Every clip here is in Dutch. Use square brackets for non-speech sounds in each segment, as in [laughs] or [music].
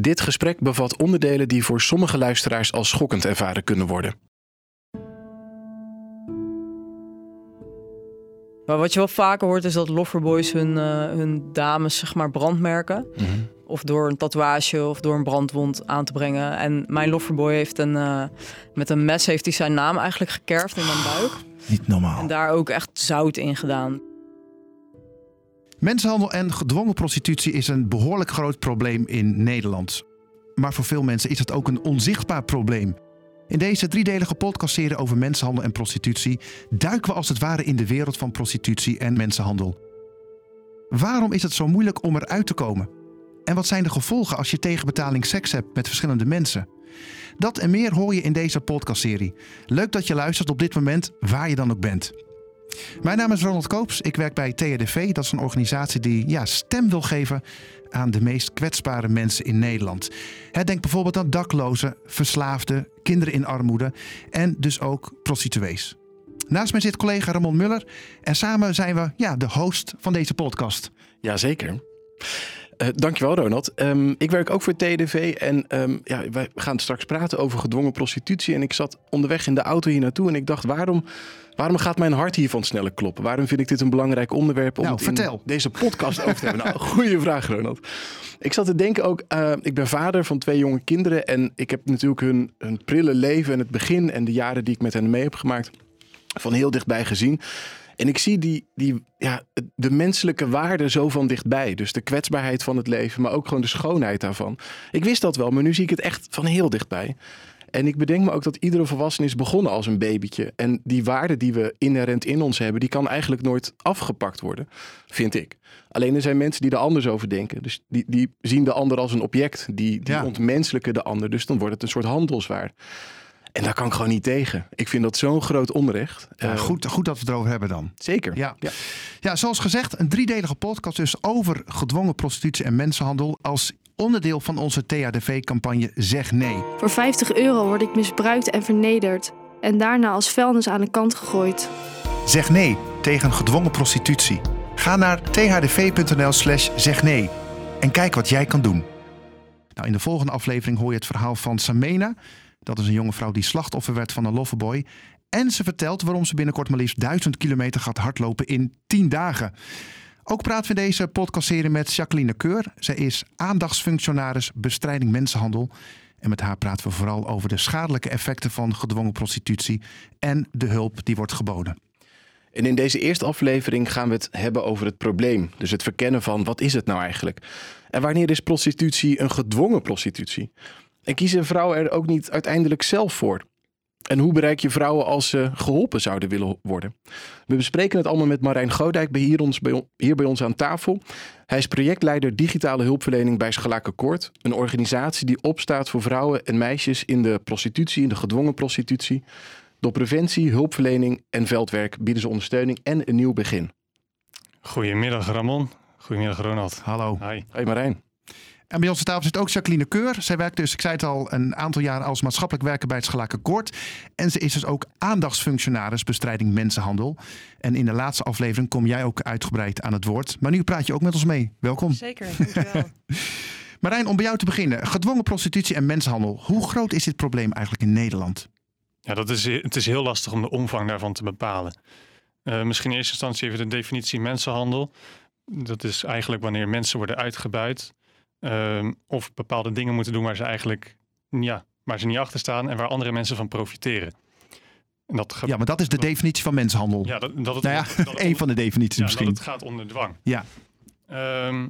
Dit gesprek bevat onderdelen die voor sommige luisteraars als schokkend ervaren kunnen worden. Maar wat je wel vaker hoort is dat loverboys hun, uh, hun dames zeg maar brandmerken. Of door een tatoeage of door een brandwond aan te brengen. En mijn loverboy heeft een, uh, met een mes heeft hij zijn naam eigenlijk gekerfd in mijn buik. Niet normaal. En daar ook echt zout in gedaan. Mensenhandel en gedwongen prostitutie is een behoorlijk groot probleem in Nederland. Maar voor veel mensen is het ook een onzichtbaar probleem. In deze driedelige podcastserie over mensenhandel en prostitutie duiken we als het ware in de wereld van prostitutie en mensenhandel. Waarom is het zo moeilijk om eruit te komen? En wat zijn de gevolgen als je tegen betaling seks hebt met verschillende mensen? Dat en meer hoor je in deze podcastserie. Leuk dat je luistert op dit moment, waar je dan ook bent. Mijn naam is Ronald Koops. Ik werk bij TRDV. Dat is een organisatie die ja, stem wil geven aan de meest kwetsbare mensen in Nederland. Denk bijvoorbeeld aan daklozen, verslaafden, kinderen in armoede en dus ook prostituees. Naast mij zit collega Ramon Muller en samen zijn we ja, de host van deze podcast. Jazeker. Uh, dankjewel, Ronald. Um, ik werk ook voor TDV en um, ja, wij gaan straks praten over gedwongen prostitutie. En ik zat onderweg in de auto hier naartoe en ik dacht, waarom, waarom gaat mijn hart hiervan sneller kloppen? Waarom vind ik dit een belangrijk onderwerp om nou, het vertel. in deze podcast over te hebben? Nou, [laughs] goede vraag, Ronald. Ik zat te denken ook, uh, ik ben vader van twee jonge kinderen en ik heb natuurlijk hun, hun prille leven en het begin en de jaren die ik met hen mee heb gemaakt van heel dichtbij gezien. En ik zie die, die, ja, de menselijke waarde zo van dichtbij. Dus de kwetsbaarheid van het leven, maar ook gewoon de schoonheid daarvan. Ik wist dat wel, maar nu zie ik het echt van heel dichtbij. En ik bedenk me ook dat iedere volwassene is begonnen als een babytje. En die waarde die we inherent in ons hebben, die kan eigenlijk nooit afgepakt worden, vind ik. Alleen er zijn mensen die er anders over denken. Dus die, die zien de ander als een object. Die, die Ja. ontmenselijken de ander. Dus dan wordt het een soort handelswaar. En daar kan ik gewoon niet tegen. Ik vind dat zo'n groot onrecht. Ja, Eh, goed, goed dat we het erover hebben dan. Zeker. Ja. Ja. Ja, zoals gezegd, een driedelige podcast dus over gedwongen prostitutie en mensenhandel als onderdeel van onze THDV-campagne Zeg Nee. Voor 50 euro word ik misbruikt en vernederd. En daarna als vuilnis aan de kant gegooid. Zeg nee tegen gedwongen prostitutie. Ga naar thdv.nl slash zeg nee en kijk wat jij kan doen. Nou, in de volgende aflevering hoor je het verhaal van Samena. Dat is een jonge vrouw die slachtoffer werd van een loverboy. En ze vertelt waarom ze binnenkort maar liefst 1000 kilometer gaat hardlopen in 10 dagen. Ook praten we deze podcastserie met Jacqueline Keur. Zij is aandachtsfunctionaris bestrijding mensenhandel. En met haar praten we vooral over de schadelijke effecten van gedwongen prostitutie en de hulp die wordt geboden. En in deze eerste aflevering gaan we het hebben over het probleem. Dus het verkennen van wat is het nou eigenlijk? En wanneer is prostitutie een gedwongen prostitutie? En kiezen vrouwen er ook niet uiteindelijk zelf voor? En hoe bereik je vrouwen als ze geholpen zouden willen worden? We bespreken het allemaal met Marijn Godijk bij hier, ons, bij, hier bij ons aan tafel. Hij is projectleider digitale hulpverlening bij Schalakenkoord. Een organisatie die opstaat voor vrouwen en meisjes in de prostitutie, in de gedwongen prostitutie. Door preventie, hulpverlening en veldwerk bieden ze ondersteuning en een nieuw begin. Goedemiddag Ramon. Goedemiddag Ronald. Hallo. Hi. Hey Marijn. En bij ons aan tafel zit ook Jacqueline Keur. Zij werkt dus, ik zei het al, een aantal jaren als maatschappelijk werker bij het Gelaken Koord. En ze is dus ook aandachtsfunctionaris bestrijding mensenhandel. En in de laatste aflevering kom jij ook uitgebreid aan het woord. Maar nu praat je ook met ons mee. Welkom. Zeker, dankjewel. [laughs] Marijn, om bij jou te beginnen. Gedwongen prostitutie en mensenhandel. Hoe groot is dit probleem eigenlijk in Nederland? Ja, dat is, het is heel lastig om de omvang daarvan te bepalen. Eh, misschien in eerste instantie even de definitie mensenhandel. Dat is eigenlijk wanneer mensen worden uitgebuit. Ehm, of bepaalde dingen moeten doen waar ze eigenlijk ja, waar ze niet achter staan en waar andere mensen van profiteren. En dat ge- Ja, maar dat is de definitie van mensenhandel. ja, dat, dat het, nou ja, dat het [laughs] één van de definities ja, misschien. dat het gaat onder dwang. Ja. Ehm,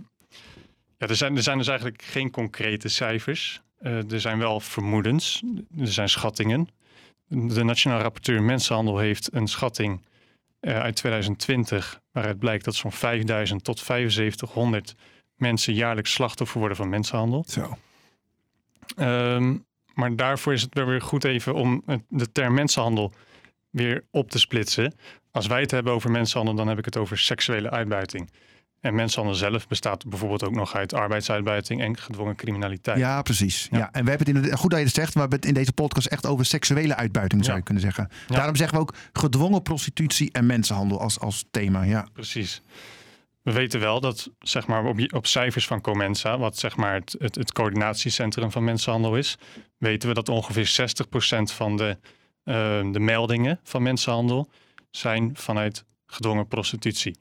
ja, er, zijn, er zijn dus eigenlijk geen concrete cijfers. Eh, er zijn wel vermoedens, er zijn schattingen. De Nationaal Rapporteur Mensenhandel heeft een schatting eh, uit 2020... waaruit blijkt dat zo'n 5000 tot 7500 mensen jaarlijks slachtoffer worden van mensenhandel. Zo. Ehm, maar daarvoor is het wel weer goed even om de term mensenhandel weer op te splitsen. Als wij het hebben over mensenhandel, dan heb ik het over seksuele uitbuiting. En mensenhandel zelf bestaat bijvoorbeeld ook nog uit arbeidsuitbuiting en gedwongen criminaliteit. Ja, precies. Ja. Ja. en we hebben het in de, goed dat je het zegt, we hebben het in deze podcast echt over seksuele uitbuiting, zou Ja. je kunnen zeggen. Ja. Daarom zeggen we ook gedwongen prostitutie en mensenhandel als, als thema. Ja. Precies. We weten wel dat zeg maar, op, op cijfers van Comensa, wat zeg maar het, het, het coördinatiecentrum van mensenhandel is, weten we dat ongeveer 60% van de, uh, de meldingen van mensenhandel zijn vanuit gedwongen prostitutie.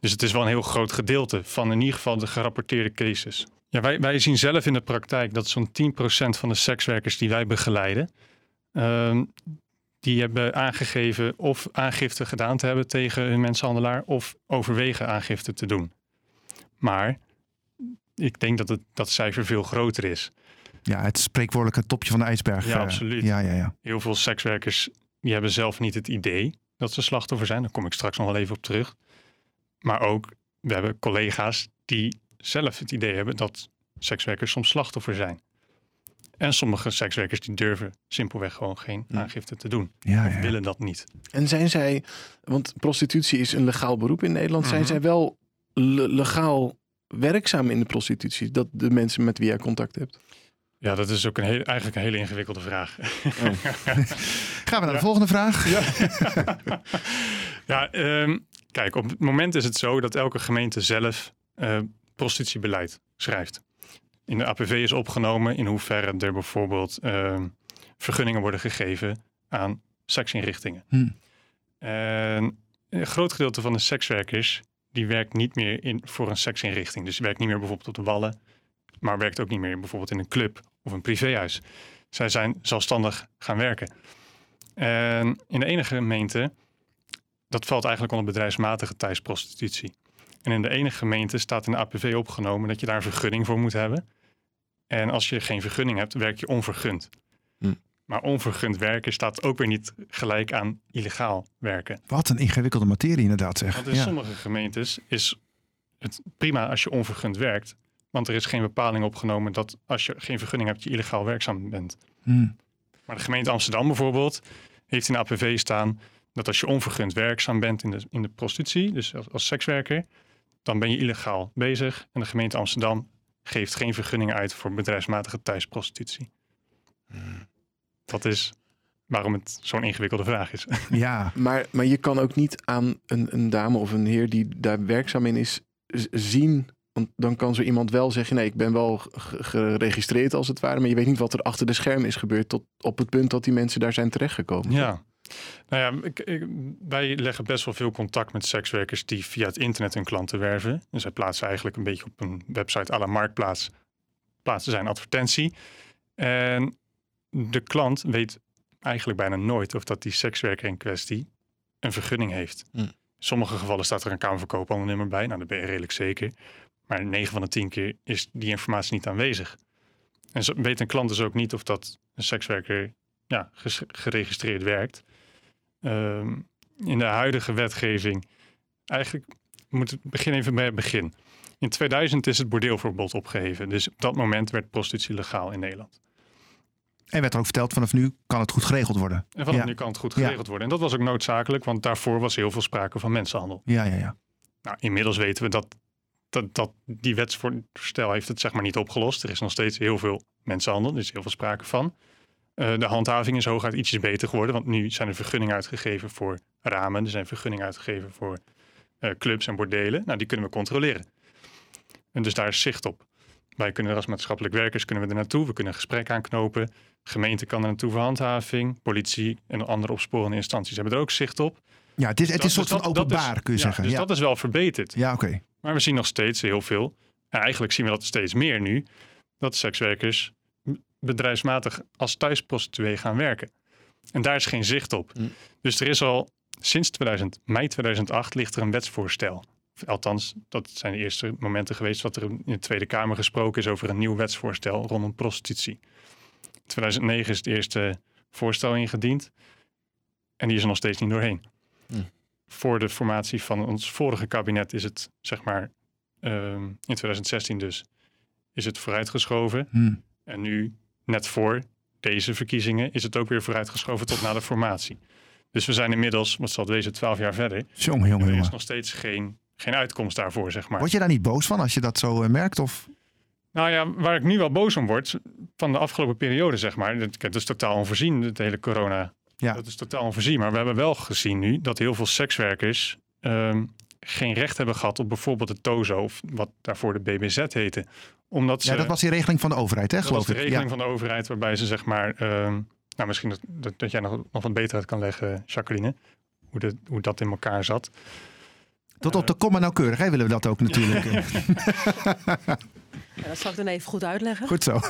Dus het is wel een heel groot gedeelte van in ieder geval de gerapporteerde cases. Ja, wij, wij zien zelf in de praktijk dat zo'n 10% van de sekswerkers die wij begeleiden, uh, die hebben aangegeven of aangifte gedaan te hebben tegen hun mensenhandelaar of overwegen aangifte te doen. Maar ik denk dat het, dat cijfer veel groter is. Ja, het spreekwoordelijke topje van de ijsberg. Ja, absoluut. Ja, ja, ja. Heel veel sekswerkers die hebben zelf niet het idee dat ze slachtoffer zijn. Daar kom ik straks nog wel even op terug. Maar ook, we hebben collega's die zelf het idee hebben dat sekswerkers soms slachtoffer zijn. En sommige sekswerkers die durven simpelweg gewoon geen aangifte te doen. Ja, Of ja. willen dat niet. En zijn zij, want prostitutie is een legaal beroep in Nederland, zijn Mhm. zij wel le- legaal werkzaam in de prostitutie? Dat de mensen met wie jij contact hebt? Ja, dat is ook een hele, eigenlijk een hele ingewikkelde vraag. [laughs] Gaan we naar de Ja. volgende vraag. [laughs] ja, ehm, kijk, op het moment is het zo dat elke gemeente zelf eh, prostitutiebeleid schrijft. In de APV is opgenomen in hoeverre er bijvoorbeeld ehm, vergunningen worden gegeven aan seksinrichtingen. Hm. En een groot gedeelte van de sekswerkers die werkt niet meer in, voor een seksinrichting. Dus die werkt niet meer bijvoorbeeld op de wallen, maar werkt ook niet meer bijvoorbeeld in een club of een privéhuis. Zij zijn zelfstandig gaan werken. En in de enige gemeente, dat valt eigenlijk onder bedrijfsmatige thuisprostitutie. En in de enige gemeente staat in de APV opgenomen dat je daar een vergunning voor moet hebben. En als je geen vergunning hebt, werk je onvergund. Hm. Maar onvergund werken staat ook weer niet gelijk aan illegaal werken. Wat een ingewikkelde materie inderdaad zeg. Want in Ja. sommige gemeentes is het prima als je onvergund werkt. Want er is geen bepaling opgenomen dat als je geen vergunning hebt, je illegaal werkzaam bent. Hm. Maar de gemeente Amsterdam bijvoorbeeld heeft in de APV staan dat als je onvergund werkzaam bent in de, in de prostitutie, dus als, als sekswerker, dan ben je illegaal bezig. En de gemeente Amsterdam geeft geen vergunningen uit voor bedrijfsmatige thuisprostitutie. Dat is waarom het zo'n ingewikkelde vraag is. [laughs] Ja, Maar, maar je kan ook niet aan een, een dame of een heer die daar werkzaam in is zien. Want dan kan zo iemand wel zeggen: nee, ik ben wel geregistreerd als het ware. Maar je weet niet wat er achter de schermen is gebeurd. Tot op het punt dat die mensen daar zijn terechtgekomen. Ja. Nou ja, ik, ik- wij leggen best wel veel contact met sekswerkers die via het internet hun klanten werven. Dus zij plaatsen eigenlijk een beetje op een website à la Marktplaats, plaatsen zijn advertentie. En de klant weet eigenlijk bijna nooit of dat die sekswerker in kwestie een vergunning heeft. Hm. In sommige gevallen staat er een kamerverkoophandelnummer bij. Nou, dan ben je redelijk zeker. Maar 9 van de 10 keer is die informatie niet aanwezig. En zo weet een klant dus ook niet of dat een sekswerker ja, geregistreerd werkt. Ehm, in de huidige wetgeving, eigenlijk moet het begin even bij het begin. In 2000 is het bordeelverbod opgeheven. Dus op dat moment werd prostitutie legaal in Nederland. en werd er ook verteld vanaf nu kan het goed geregeld worden. En vanaf Ja. nu kan het goed Ja. geregeld worden. En dat was ook noodzakelijk, want daarvoor was heel veel sprake van mensenhandel. Ja, ja, ja. Nou, inmiddels weten we dat, dat, dat die wetsvoorstel heeft het zeg maar niet opgelost. Er is nog steeds heel veel mensenhandel, er is heel veel sprake van. Eh, de handhaving is hooguit ietsjes beter geworden, want nu zijn er vergunningen uitgegeven voor ramen. Er zijn vergunningen uitgegeven voor eh, clubs en bordelen. Nou, die kunnen we controleren. En dus daar is zicht op. Wij kunnen er als maatschappelijk werkers kunnen we er naartoe. We kunnen een gesprek aanknopen. Gemeente kan er naartoe voor handhaving. Politie en andere opsporende instanties hebben er ook zicht op. Ja, het is, het is een soort van is- openbaar, kun je ja, zeggen. Dus Ja, dat is wel verbeterd. ja oké. Maar we zien nog steeds heel veel. En eigenlijk zien we dat steeds meer nu. Dat sekswerkers bedrijfsmatig als thuisprostituee gaan werken. En daar is geen zicht op. Mm. Dus er is al sinds 2000, mei 2008 ligt er een wetsvoorstel. Althans, dat zijn de eerste momenten geweest dat er in de Tweede Kamer gesproken is over een nieuw wetsvoorstel rondom prostitutie. In 2009 is het eerste voorstel ingediend. En die is er nog steeds niet doorheen. Hmm. Voor de formatie van ons vorige kabinet is het, zeg maar, ehm, in 2016 dus, is het vooruitgeschoven. Hm. En nu, net voor deze verkiezingen, is het ook weer vooruitgeschoven tot na de formatie. Dus we zijn inmiddels, wat zal het wezen, 12 jaar verder. Jongen, En jongen, er is nog steeds geen, geen uitkomst daarvoor, zeg maar. Word je daar niet boos van als je dat zo eh, merkt? Of? Nou ja, waar ik nu wel boos om word, van de afgelopen periode, zeg maar. Dat, dat is totaal onvoorzien, het hele corona. Ja. Dat is totaal onvoorzien. Maar we hebben wel gezien nu dat heel veel sekswerkers ehm, geen recht hebben gehad op bijvoorbeeld de TOZO of wat daarvoor de BBZ heette. Omdat ze, Ja, dat was die regeling van de overheid, hè, dat geloof was de ik. regeling Ja. van de overheid waarbij ze zeg maar, ehm, nou misschien dat, dat, dat jij nog, nog wat beter uit kan leggen, Jacqueline, hoe, de, hoe dat in elkaar zat. Tot op de komma nauwkeurig, hè, willen we dat ook natuurlijk. Ja, [laughs] dat zal ik dan even goed uitleggen. Goed zo. [laughs]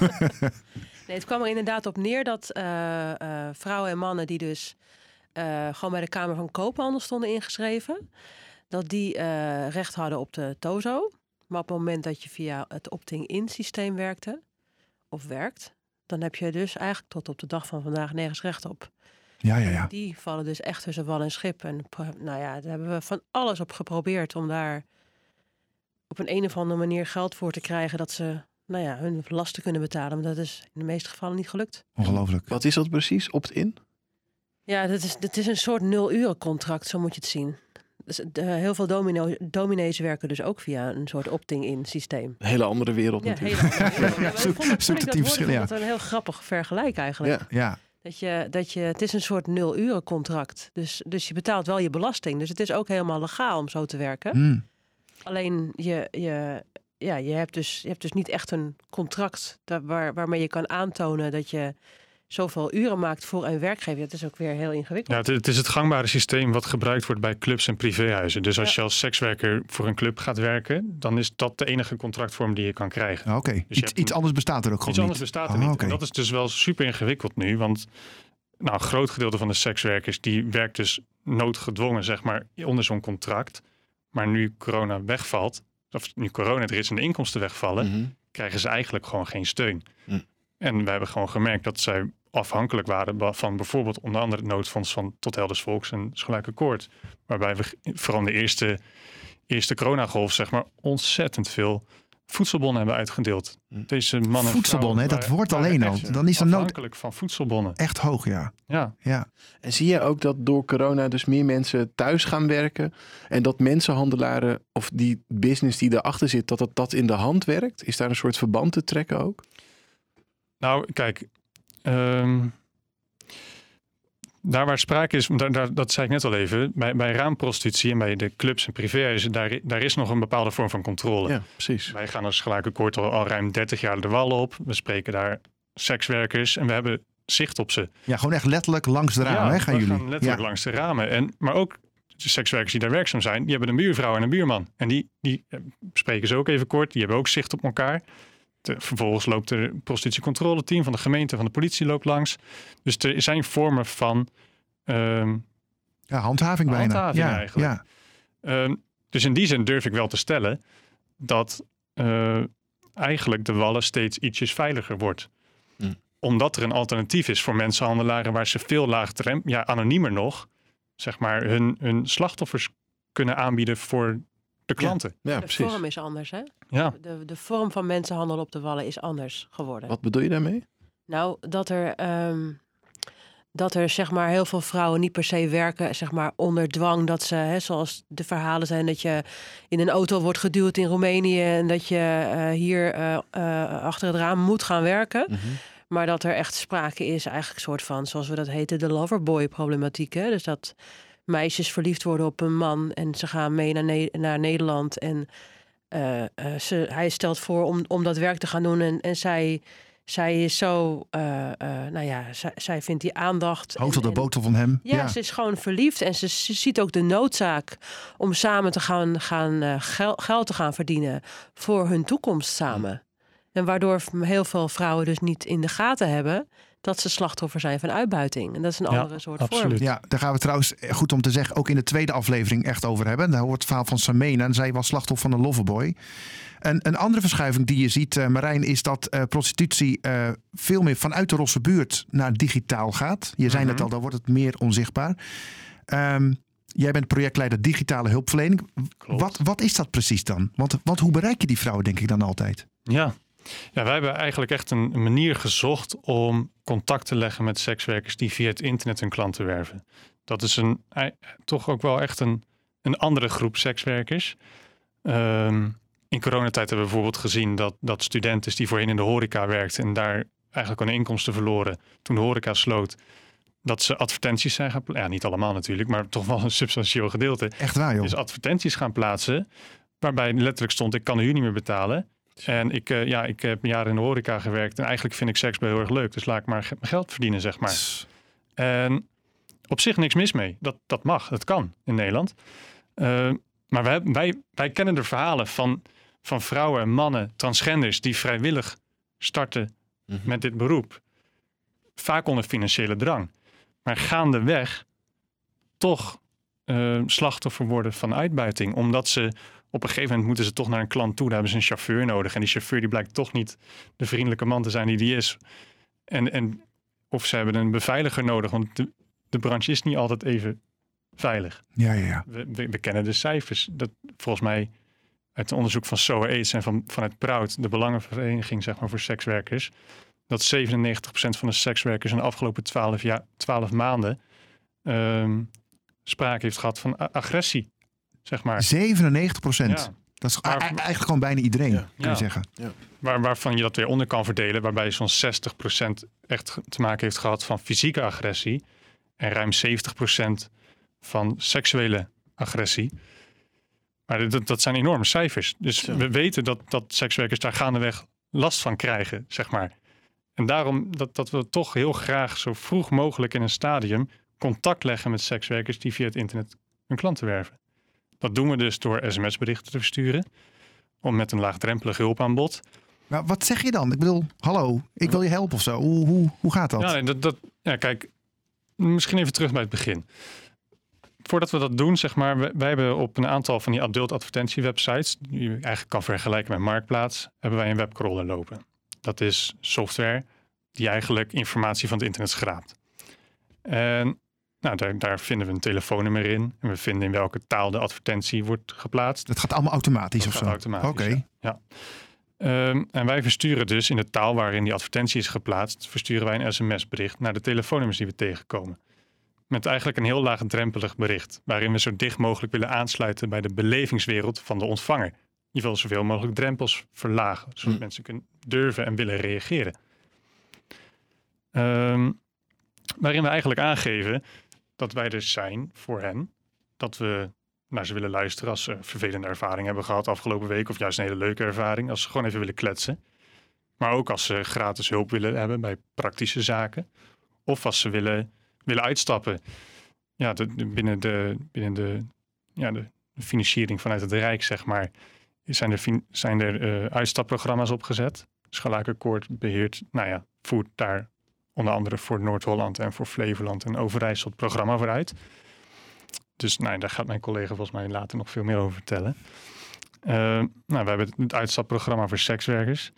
Nee, het kwam er inderdaad op neer dat eh, eh, vrouwen en mannen die dus eh, gewoon bij de Kamer van Koophandel stonden ingeschreven, dat die eh, recht hadden op de TOZO. Maar op het moment dat je via het opting-in systeem werkte, of werkt, dan heb je dus eigenlijk tot op de dag van vandaag nergens recht op. Ja, ja, ja. Die vallen dus echt tussen wal en schip. En nou ja, daar hebben we van alles op geprobeerd om daar op een, een of andere manier geld voor te krijgen dat ze nou ja, hun lasten kunnen betalen. Maar dat is in de meeste gevallen niet gelukt. Ongelooflijk. Wat is dat precies? Opt-in? Ja, dat is, dat is een soort nul-uren contract, zo moet je het zien. Dus de, heel veel domino, dominees werken dus ook via een soort opting-in systeem. Een hele andere wereld Ja, natuurlijk. hele andere wereld. [laughs] Zoek- vond dat- zoek een heel grappig vergelijk eigenlijk. Ja. Ja, Dat je, dat je, het is een soort nul-uren contract. Dus, dus je betaalt wel je belasting. Dus het is ook helemaal legaal om zo te werken. Hm. Alleen je, je, ja, je, hebt dus, je hebt dus niet echt een contract daar, waar, waarmee je kan aantonen dat je zoveel uren maakt voor een werkgever. Dat is ook weer heel ingewikkeld. Ja, het, het is het gangbare systeem wat gebruikt wordt bij clubs en privéhuizen. Dus als Ja. je als sekswerker voor een club gaat werken, dan is dat de enige contractvorm die je kan krijgen. Oké, je iets, anders bestaat er ook gewoon Iets anders niet. bestaat er Ah, niet. oké. En dat is dus wel super ingewikkeld nu. Want nou, een groot gedeelte van de sekswerkers die werkt dus noodgedwongen, zeg maar, onder zo'n contract. Maar nu corona wegvalt, of nu corona er is en de inkomsten wegvallen, Mhm. krijgen ze eigenlijk gewoon geen steun. Hm. En we hebben gewoon gemerkt dat zij afhankelijk waren van bijvoorbeeld onder andere het noodfonds van Tot Helders Volks en Schelijk Akkoord. Waarbij we vooral in de eerste, eerste coronagolf zeg maar ontzettend veel voedselbonnen hebben uitgedeeld. Hm. Deze mannen en Voedselbon, hè, vrouwen dat waren alleen al. Dan is er nood afhankelijk van voedselbonnen. echt hoog, ja. Ja, ja. En zie je ook dat door corona dus meer mensen thuis gaan werken en dat mensenhandelaren of die business die erachter zit, dat dat, dat in de hand werkt? Is daar een soort verband te trekken ook? nou kijk, ehm, daar waar sprake is, daar, daar, dat zei ik net al even, bij, bij raamprostitutie en bij de clubs en privéhuizen, daar, daar is nog een bepaalde vorm van controle. Ja, precies. Wij gaan als gelijke al, al ruim 30 jaar de wal op. We spreken daar sekswerkers en we hebben zicht op ze. Ja, gewoon echt letterlijk langs de ramen, ja, hè, gaan we jullie. gaan letterlijk ja. langs de ramen. En, maar ook de sekswerkers die daar werkzaam zijn, die hebben een buurvrouw en een buurman. En die, die eh, spreken ze ook even kort. Die hebben ook zicht op elkaar. Vervolgens loopt er een prostitutiecontroleteam van de gemeente, van de politie loopt langs. Dus er zijn vormen van... ehm, Ja, handhaving bijna. Handhaving ja, eigenlijk. Ja. Ehm, dus in die zin durf ik wel te stellen dat eh, eigenlijk de wallen steeds ietsjes veiliger wordt. Hm. Omdat er een alternatief is voor mensenhandelaren waar ze veel laagdrem, ja, anoniemer nog, zeg maar, hun, hun slachtoffers kunnen aanbieden voor de klanten. Ja, de precies. vorm is anders, hè? Ja, De, de vorm van mensenhandel op de wallen is anders geworden. Wat bedoel je daarmee? Nou, dat er, ehm, dat er zeg maar heel veel vrouwen niet per se werken, zeg maar onder dwang. Dat ze, hè, zoals de verhalen zijn, dat je in een auto wordt geduwd in Roemenië en dat je eh, hier eh, eh, achter het raam moet gaan werken. Mhm. Maar dat er echt sprake is, eigenlijk soort van, zoals we dat heten, de loverboy problematiek. Hè? Dus dat meisjes verliefd worden op een man en ze gaan mee naar, Ne- naar Nederland. En eh, eh, ze, hij stelt voor om, om dat werk te gaan doen. En, en zij, zij is zo, eh, nou ja, zij, zij vindt die aandacht. Op en- de botel van hem. ja, Ja, ze is gewoon verliefd en ze, ze ziet ook de noodzaak om samen te gaan, gaan gel- geld te gaan verdienen voor hun toekomst samen. En waardoor heel veel vrouwen dus niet in de gaten hebben dat ze slachtoffer zijn van uitbuiting. En dat is een Ja, andere soort absoluut. vorm. Ja, daar gaan we trouwens, goed om te zeggen, ook in de tweede aflevering echt over hebben. Daar hoort het verhaal van Samena en zij was slachtoffer van een loverboy. En een andere verschuiving die je ziet, eh, Marijn, is dat eh, prostitutie eh, veel meer vanuit de rosse buurt naar digitaal gaat. Je zei net Mhm. al, dan wordt het meer onzichtbaar. Ehm, jij bent projectleider digitale hulpverlening. Klopt. Wat, wat is dat precies dan? Want, want hoe bereik je die vrouwen, denk ik dan altijd? Ja. Ja, wij hebben eigenlijk echt een manier gezocht om contact te leggen met sekswerkers die via het internet hun klanten werven. Dat is een, ei- toch ook wel echt een, een andere groep sekswerkers. Ehm, in coronatijd hebben we bijvoorbeeld gezien dat, dat studenten die voorheen in de horeca werkten en daar eigenlijk hun inkomsten verloren toen de horeca sloot, dat ze advertenties zijn gaan plaatsen. Ja, niet allemaal natuurlijk, maar toch wel een substantieel gedeelte. Echt waar, joh. Dus advertenties gaan plaatsen. Waarbij letterlijk stond: ik kan de huur niet meer betalen. En ik, eh, ja, ik heb jaren in de horeca gewerkt. En eigenlijk vind ik seks wel heel erg leuk. Dus laat ik maar mijn geld verdienen, zeg maar. En op zich niks mis mee. Dat, dat mag, dat kan in Nederland. Eh, maar wij, wij, wij kennen de verhalen van, van vrouwen, mannen, transgenders die vrijwillig starten Mhm. met dit beroep. Vaak onder financiële drang. Maar gaandeweg toch eh, slachtoffer worden van uitbuiting. Omdat ze op een gegeven moment moeten ze toch naar een klant toe. Daar hebben ze een chauffeur nodig. En die chauffeur die blijkt toch niet de vriendelijke man te zijn die die is. En, en, of ze hebben een beveiliger nodig. Want de, de branche is niet altijd even veilig. Ja, ja, ja. We, we, we kennen de cijfers. Dat volgens mij uit het onderzoek van SOA AIDS en van, vanuit Proud, de Belangenvereniging zeg maar, voor sekswerkers, dat 97% van de sekswerkers in de afgelopen 12, jaar, 12 maanden ehm, sprake heeft gehad van agressie. Zeg maar. 97 procent. Ja. Dat is e- e- eigenlijk gewoon bijna iedereen, Ja. kun je Ja. zeggen. Waar, waarvan je dat weer onder kan verdelen, waarbij zo'n 60% echt te maken heeft gehad van fysieke agressie en ruim 70% van seksuele agressie. Maar dat, dat zijn enorme cijfers. Dus we weten dat, dat sekswerkers daar gaandeweg last van krijgen, zeg maar. En daarom dat, dat we toch heel graag zo vroeg mogelijk in een stadium contact leggen met sekswerkers die via het internet hun klanten werven. Dat doen we dus door sms-berichten te versturen, om met een laagdrempelig hulpaanbod. Maar wat zeg je dan? Ik bedoel, hallo, ik wil je helpen of zo. Hoe, hoe, hoe gaat dat? Ja, nee, dat, dat, ja, kijk, misschien even terug bij het begin. Voordat we dat doen, zeg maar, wij, wij hebben op een aantal van die adult advertentiewebsites, die je eigenlijk kan vergelijken met Marktplaats, hebben wij een webcrawler lopen. Dat is software die eigenlijk informatie van het internet schraapt. En nou, daar, daar vinden we een telefoonnummer in en we vinden in welke taal de advertentie wordt geplaatst. Dat gaat allemaal automatisch Dat of zo? automatisch, Oké. ja. Ehm, en wij versturen dus in de taal waarin die advertentie is geplaatst, versturen wij een sms-bericht naar de telefoonnummers die we tegenkomen. Met eigenlijk een heel laagdrempelig bericht, waarin we zo dicht mogelijk willen aansluiten bij de belevingswereld van de ontvanger. In ieder geval zoveel mogelijk drempels verlagen, zodat Hm. mensen kunnen durven en willen reageren. Ehm, waarin we eigenlijk aangeven dat wij er zijn voor hen, dat we naar ze willen luisteren als ze een vervelende ervaring hebben gehad afgelopen week. Of juist een hele leuke ervaring. Als ze gewoon even willen kletsen. Maar ook als ze gratis hulp willen hebben bij praktische zaken. Of als ze willen, willen uitstappen. Ja, de, binnen, de, binnen de, ja, de financiering vanuit het Rijk, zeg maar. Zijn er, zijn er eh, uitstapprogramma's opgezet. Schalakenkoord beheert, nou ja, voert daar onder andere voor Noord-Holland en voor Flevoland en Overijssel het programma voor uit. Dus nou, daar gaat mijn collega volgens mij later nog veel meer over vertellen. Eh, nou, we hebben het uitstapprogramma voor sekswerkers.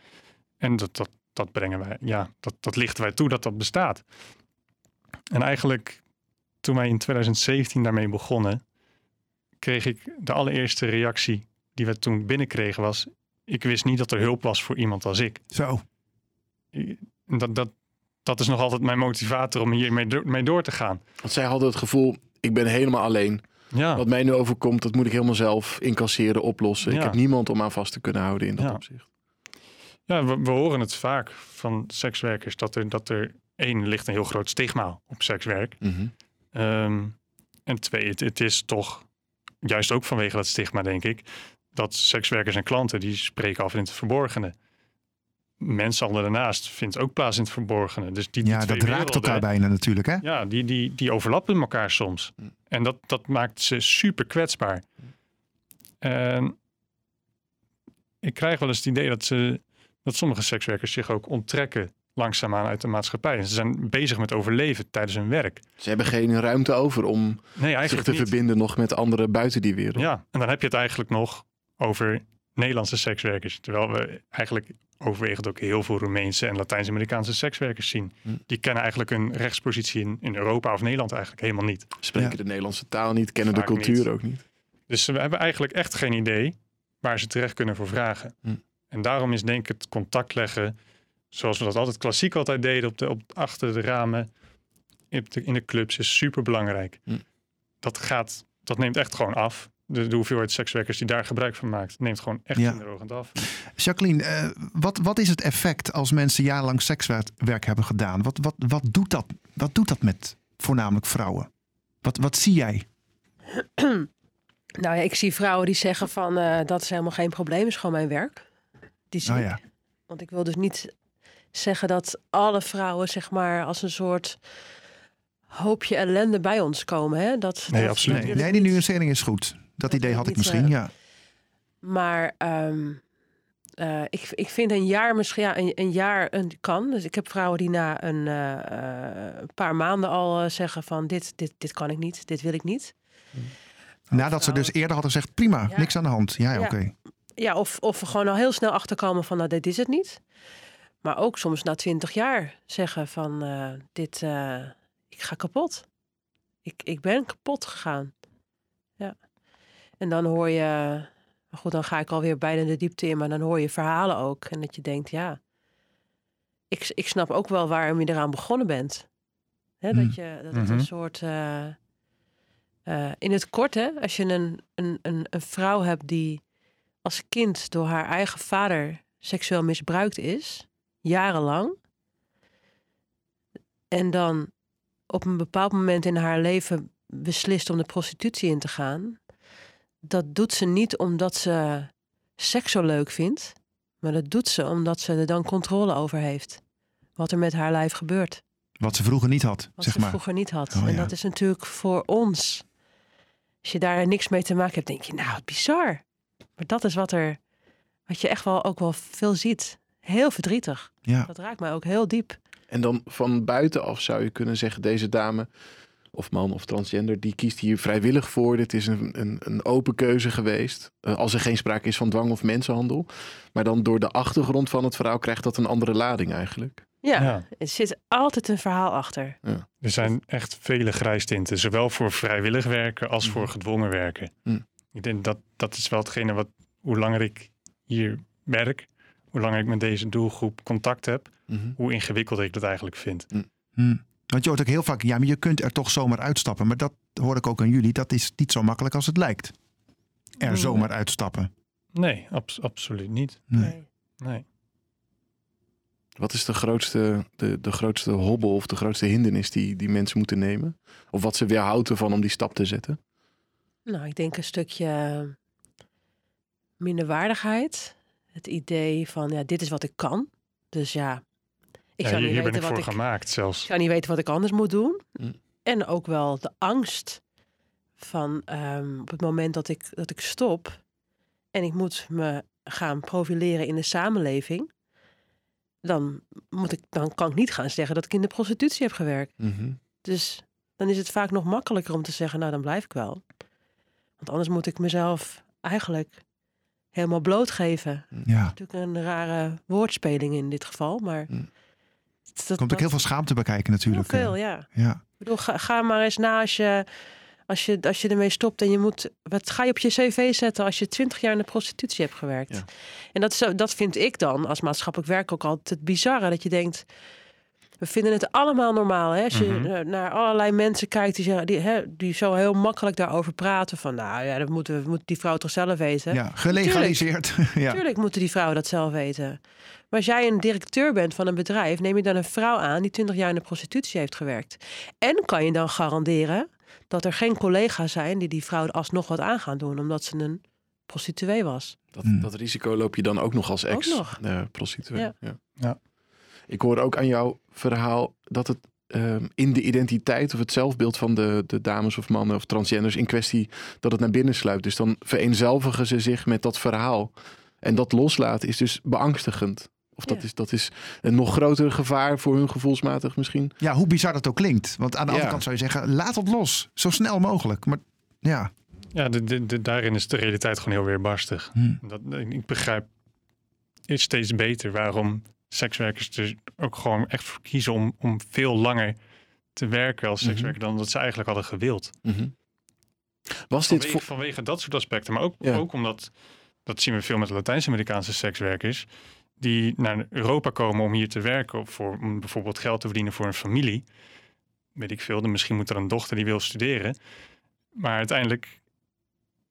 En dat, dat, dat brengen wij, ja, dat, dat lichten wij toe dat dat bestaat. En eigenlijk toen wij in 2017 daarmee begonnen, kreeg ik de allereerste reactie die we toen binnenkregen was: ik wist niet dat er hulp was voor iemand als ik. Zo. Dat, dat, dat is nog altijd mijn motivator om hiermee mee door te gaan. Want zij hadden het gevoel, ik ben helemaal alleen. Ja, Wat mij nu overkomt, dat moet ik helemaal zelf incasseren, oplossen. Ik heb niemand om aan vast te kunnen houden in dat Ja. opzicht. ja we, we horen het vaak van sekswerkers dat er, dat er één ligt een heel groot stigma op sekswerk. Mhm. Ehm, en twee, het, het is toch, juist ook vanwege dat stigma, denk ik, dat sekswerkers en klanten die spreken af in het verborgene. Mensenhandel daarnaast vindt ook plaats in het verborgene. Dus die, die Ja, twee dat raakt elkaar bijna natuurlijk, hè? Ja, die, die, die overlappen elkaar soms. En dat, dat maakt ze super kwetsbaar. En ik krijg wel eens het idee dat, ze, dat sommige sekswerkers zich ook onttrekken langzaamaan uit de maatschappij. En ze zijn bezig met overleven tijdens hun werk. Ze hebben geen ruimte over om Nee, zich te niet. verbinden nog met anderen buiten die wereld. Ja, en dan heb je het eigenlijk nog over Nederlandse sekswerkers. Terwijl we eigenlijk overwegend ook heel veel Roemeense en Latijns-Amerikaanse sekswerkers zien. Hm. Die kennen eigenlijk hun rechtspositie in, in Europa of Nederland eigenlijk helemaal niet. Spreken Ja. de Nederlandse taal niet, kennen de cultuur niet. ook niet. Dus we hebben eigenlijk echt geen idee waar ze terecht kunnen voor vragen. Hm. En daarom is denk ik het contact leggen, zoals we dat altijd klassiek altijd deden, op de, op, achter de ramen, in de, in de clubs, is super belangrijk. Hm. Dat gaat, dat neemt echt gewoon af. De, de hoeveelheid sekswerkers die daar gebruik van maakt, neemt gewoon echt Ja. kinderogend af. Jacqueline, eh, wat, wat is het effect als mensen jarenlang sekswerk werk hebben gedaan? Wat, wat, wat, doet dat, wat doet dat met voornamelijk vrouwen? Wat, wat zie jij? Nou ja, ik zie vrouwen die zeggen van eh, dat is helemaal geen probleem, is gewoon mijn werk. Die zie Oh ik. ja. Want ik wil dus niet zeggen dat alle vrouwen zeg maar als een soort hoopje ellende bij ons komen. Hè? Dat, Nee, dat- absoluut Nee, ik die nuancering is goed. Dat idee had ik misschien, eh, ja. Maar ehm, eh, ik, ik vind een jaar misschien, ja, een, een jaar een, kan. Dus ik heb vrouwen die na een eh, een paar maanden al zeggen van dit, dit, dit kan ik niet, dit wil ik niet. Nadat ze dus eerder hadden gezegd, prima, Ja. niks aan de hand. Ja, oké. Ja, of, of we gewoon al heel snel achterkomen van nou, dit is het niet. Maar ook soms na twintig jaar zeggen van dit, ik ga kapot. Ik, ik ben kapot gegaan. En dan hoor je, goed, dan ga ik alweer bijna de diepte in, maar dan hoor je verhalen ook. En dat je denkt, ja, ik, ik snap ook wel waarom je eraan begonnen bent. Dat, je, dat het een soort, eh, eh, in het kort hè, als je een, een, een, een vrouw hebt die als kind door haar eigen vader seksueel misbruikt is, jarenlang. En dan op een bepaald moment in haar leven beslist om de prostitutie in te gaan. Dat doet ze niet omdat ze seks zo leuk vindt, maar dat doet ze omdat ze er dan controle over heeft. Wat er met haar lijf gebeurt. Wat ze vroeger niet had, Wat zeg ze maar. vroeger niet had. Oh, en ja. dat is natuurlijk voor ons. Als je daar niks mee te maken hebt, denk je, nou, wat bizar. Maar dat is wat er, wat je echt wel ook wel veel ziet. Heel verdrietig. Ja. Dat raakt mij ook heel diep. En dan van buitenaf zou je kunnen zeggen, deze dame of man of transgender, die kiest hier vrijwillig voor. Dit is een, een, een open keuze geweest. Eh, als er geen sprake is van dwang of mensenhandel. Maar dan door de achtergrond van het verhaal krijgt dat een andere lading eigenlijk. Ja, Ja. er zit altijd een verhaal achter. Er zijn echt vele grijstinten, zowel voor vrijwillig werken als voor gedwongen werken. Mm. Ik denk dat dat is wel hetgene wat, hoe langer ik hier werk, hoe langer ik met deze doelgroep contact heb, Mhm. hoe ingewikkelder ik dat eigenlijk vind. Hm. Want je hoort ook heel vaak, ja, maar je kunt er toch zomaar uitstappen. Maar dat hoor ik ook aan jullie, dat is niet zo makkelijk als het lijkt. Er Nee. zomaar uitstappen. Nee, abs- absoluut niet. Nee. Nee. Wat is de grootste, de, de grootste hobbel of de grootste hindernis die, die mensen moeten nemen? Of wat ze weerhoudt ervan om die stap te zetten? Nou, ik denk een stukje minderwaardigheid. Het idee van, ja, dit is wat ik kan. Dus ja, ik Ja, zou hier, niet hier ben weten ik wat voor ik... gemaakt Ik zelfs. zou niet weten wat ik anders moet doen. Mm. En ook wel de angst van ehm, op het moment dat ik, dat ik stop en ik moet me gaan profileren in de samenleving, dan, moet ik, dan kan ik niet gaan zeggen dat ik in de prostitutie heb gewerkt. Mhm. Dus dan is het vaak nog makkelijker om te zeggen, nou dan blijf ik wel. Want anders moet ik mezelf eigenlijk helemaal blootgeven. Ja. Natuurlijk een rare woordspeling in dit geval, maar... Mm. Dat, komt ook heel veel schaamte bij kijken heel natuurlijk. veel, eh. ja. Ja. Ik bedoel, ga, ga maar eens na als je, als, je, als je ermee stopt en je moet. Wat ga je op je cv zetten als je twintig jaar in de prostitutie hebt gewerkt? Ja. En dat, is, zo- dat vind ik dan als maatschappelijk werk ook altijd het bizarre. Dat je denkt. We vinden het allemaal normaal. Hè? Als je Mhm. naar allerlei mensen kijkt die, zeggen, die, hè, die zo heel makkelijk daarover praten. Van nou ja, dat moeten, moet die vrouw toch zelf weten. ja, gelegaliseerd. [laughs] ja. Tuurlijk moeten die vrouwen dat zelf weten. Maar als jij een directeur bent van een bedrijf, neem je dan een vrouw aan die 20 jaar in de prostitutie heeft gewerkt. En kan je dan garanderen dat er geen collega's zijn die die vrouw alsnog wat aan gaan doen, omdat ze een prostituee was. Dat, Hmm. dat risico loop je dan ook nog als Ook ex nog. eh, prostituee. Ja. Ja. Ja. Ik hoor ook aan jouw verhaal dat het ehm, in de identiteit of het zelfbeeld van de, de dames of mannen of transgenders in kwestie, dat het naar binnen sluipt. Dus dan vereenzelvigen ze zich met dat verhaal. En dat loslaten is dus beangstigend. Of dat, Ja. is, dat is een nog groter gevaar voor hun gevoelsmatig misschien. ja, hoe bizar dat ook klinkt. Want aan de Ja. andere kant zou je zeggen, laat het los. Zo snel mogelijk. Maar ja. Ja, de, de, de- daarin is de realiteit gewoon heel weerbarstig. Hm. Dat, ik begrijp steeds beter waarom sekswerkers er ook gewoon echt voor kiezen om, om veel langer te werken als Mhm. sekswerker dan dat ze eigenlijk hadden gewild. Was dit Vanwege, dat soort aspecten, maar ook, Ja. ook omdat, dat zien we veel met Latijns-Amerikaanse sekswerkers, die naar Europa komen om hier te werken, of voor, om bijvoorbeeld geld te verdienen voor een familie. Weet ik veel, dan misschien moet er een dochter die wil studeren. Maar uiteindelijk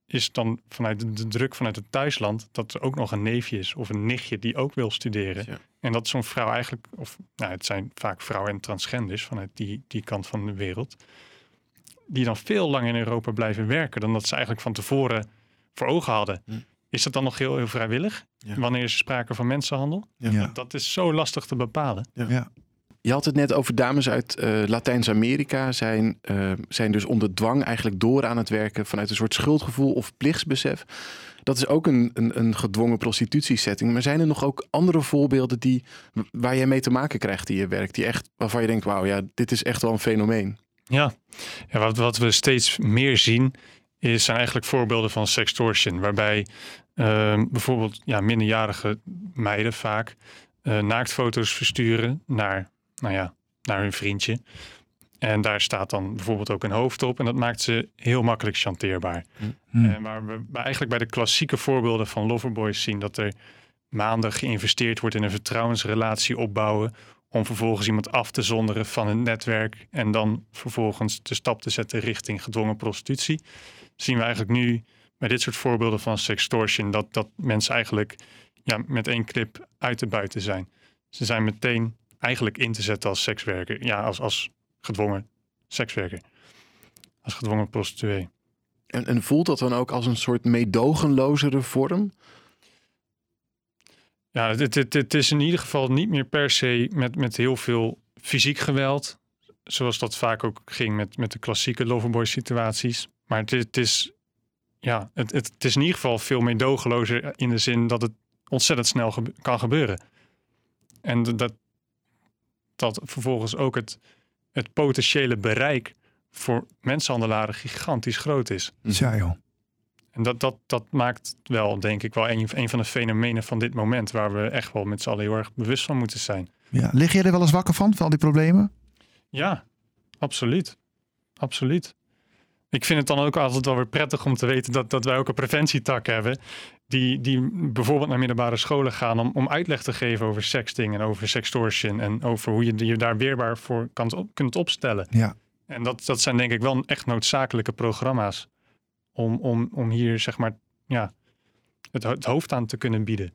is dan vanuit de, druk vanuit het thuisland dat er ook nog een neefje is of een nichtje die ook wil studeren. Ja. En dat zo'n vrouw eigenlijk, of nou, het zijn vaak vrouwen en transgenders vanuit die, die kant van de wereld, die dan veel langer in Europa blijven werken dan dat ze eigenlijk van tevoren voor ogen hadden. Hm. Is dat dan nog heel, heel vrijwillig? Ja. Wanneer is er sprake van mensenhandel? Ja. Dat is zo lastig te bepalen. Ja. Je had het net over dames uit eh, Latijns-Amerika. Zijn, eh, zijn dus onder dwang eigenlijk door aan het werken vanuit een soort schuldgevoel of plichtsbesef. Dat is ook een, een, een gedwongen prostitutiesetting. Maar zijn er nog ook andere voorbeelden die, waar je mee te maken krijgt in je werk? Die echt, waarvan je denkt, wauw, ja, dit is echt wel een fenomeen. Ja, ja wat, wat we steeds meer zien is, zijn eigenlijk voorbeelden van sextortion. Waarbij ehm, bijvoorbeeld ja, minderjarige meiden vaak eh, naaktfoto's versturen naar, nou ja, naar hun vriendje. En daar staat dan bijvoorbeeld ook een hoofd op. En dat maakt ze heel makkelijk chanteerbaar. En waar we eigenlijk bij de klassieke voorbeelden van loverboys zien dat er maanden geïnvesteerd wordt in een vertrouwensrelatie opbouwen. Om vervolgens iemand af te zonderen van het netwerk. En dan vervolgens de stap te zetten richting gedwongen prostitutie. Zien we eigenlijk nu bij dit soort voorbeelden van sextortion. Dat, dat mensen eigenlijk ja, met één clip uit de buiten zijn. Ze zijn meteen eigenlijk in te zetten als sekswerker. Ja, als, als gedwongen sekswerker. Als gedwongen prostituee. En, en voelt dat dan ook als een soort meedogenlozere vorm? Ja, het, het, het is in ieder geval niet meer per se met, met heel veel fysiek geweld. Zoals dat vaak ook ging met, met de klassieke loverboy situaties. Maar het, is- het is, ja, het, het, het is in ieder geval veel meedogenlozer in de zin dat het ontzettend snel gebe- kan gebeuren. En dat, dat vervolgens ook het, het potentiële bereik voor mensenhandelaren gigantisch groot is. Ja, joh. En dat, dat, dat maakt wel, denk ik, wel een, een van de fenomenen van dit moment... waar we echt wel met z'n allen heel erg bewust van moeten zijn. Ja. Lig jij er wel eens wakker van, van al die problemen? Ja, absoluut. Absoluut. Ik vind het dan ook altijd wel weer prettig om te weten dat, dat wij ook een preventietak hebben. Die, die bijvoorbeeld naar middelbare scholen gaan om, om uitleg te geven over sexting en over sextortion. En over hoe je je daar weerbaar voor kan, op, kunt opstellen. Ja. En dat, dat zijn denk ik wel echt noodzakelijke programma's. Om, om, om hier zeg maar ja, het, het hoofd aan te kunnen bieden.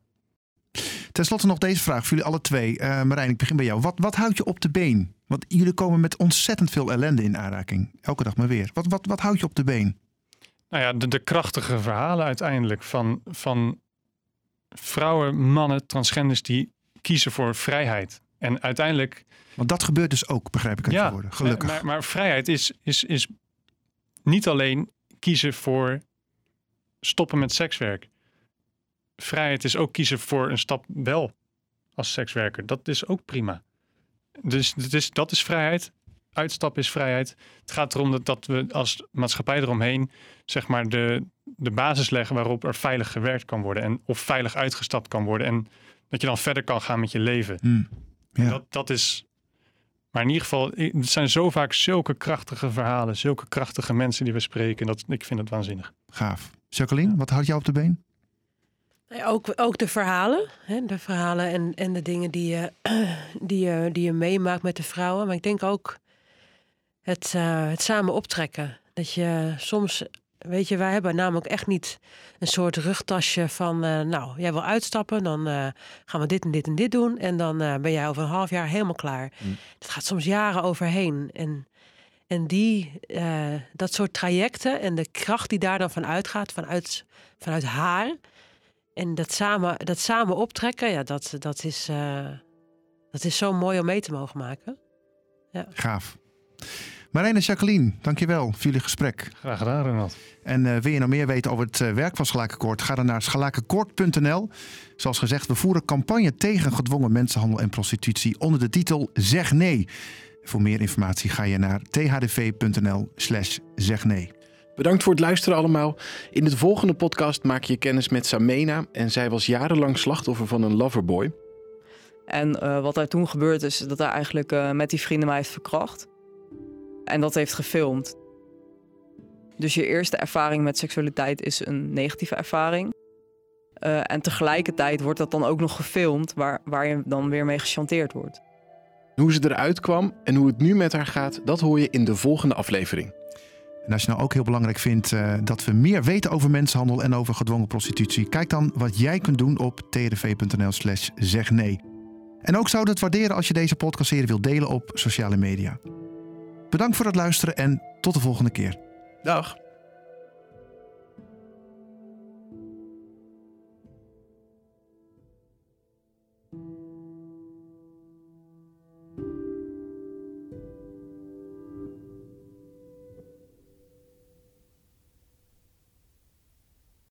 Ten slotte nog deze vraag voor jullie alle twee. Eh Marijn, ik begin bij jou. Wat, wat houdt je op de been? Want jullie komen met ontzettend veel ellende in aanraking. Elke dag maar weer. Wat, wat, wat houdt je op de been? Nou ja, de, de krachtige verhalen uiteindelijk van, van vrouwen, mannen, transgenders die kiezen voor vrijheid. En uiteindelijk, Want dat gebeurt dus ook, begrijp ik uit je woorden. Gelukkig. Maar, maar vrijheid is, is, is niet alleen kiezen voor stoppen met sekswerk. Vrijheid is ook kiezen voor een stap wel als sekswerker. Dat is ook prima. Dus dat is, dat is vrijheid. Uitstap is vrijheid. Het gaat erom dat, dat we als maatschappij eromheen zeg maar de, de basis leggen waarop er veilig gewerkt kan worden. En of veilig uitgestapt kan worden. En dat je dan verder kan gaan met je leven. Hm. Ja. Dat, dat is. Maar in ieder geval, het zijn zo vaak zulke krachtige verhalen, zulke krachtige mensen die we spreken. Dat, ik vind het waanzinnig. Gaaf. Jacqueline, wat houdt jou op de been? Ook, ook de verhalen. Hè? De verhalen en, en de dingen die je, [clears throat] die, je, die je meemaakt met de vrouwen. Maar ik denk ook het, eh, het samen optrekken. Dat je soms, weet je, wij hebben namelijk echt niet een soort rugtasje van, eh, nou, jij wil uitstappen, dan eh, gaan we dit en dit en dit doen. En dan ben jij over een half jaar helemaal klaar. Mm. Het gaat soms jaren overheen. En, en die, dat soort trajecten en de kracht die daar dan van uitgaat, vanuit, vanuit haar. En dat samen, dat samen optrekken, ja, dat, dat, is, eh, dat is zo mooi om mee te mogen maken. Gaaf. Marijn en Jacqueline, dankjewel voor jullie gesprek. Graag gedaan, Ronald. En eh, wil je nou meer weten over het eh, werk van Schalakenkoord? Ga dan naar schalakenkoord.nl. Zoals gezegd, we voeren campagne tegen gedwongen mensenhandel en prostitutie onder de titel Zeg Nee. Voor meer informatie ga je naar thdv.nl slash zeg nee. Bedankt voor het luisteren allemaal. In de volgende podcast maak je kennis met Samena. En zij was jarenlang slachtoffer van een loverboy. En eh, wat er toen gebeurd is, dat hij eigenlijk eh, met die vrienden mij heeft verkracht. En dat heeft gefilmd. Dus je eerste ervaring met seksualiteit is een negatieve ervaring. Eh, en tegelijkertijd wordt dat dan ook nog gefilmd, waar, waar je dan weer mee gechanteerd wordt. Hoe ze eruit kwam en hoe het nu met haar gaat, dat hoor je in de volgende aflevering. En als je nou ook heel belangrijk vindt uh, dat we meer weten over mensenhandel en over gedwongen prostitutie, kijk dan wat jij kunt doen op trv.nl/slash. En ook zouden het waarderen als je deze podcastserie wilt delen op sociale media. Bedankt voor het luisteren en tot de volgende keer. Dag.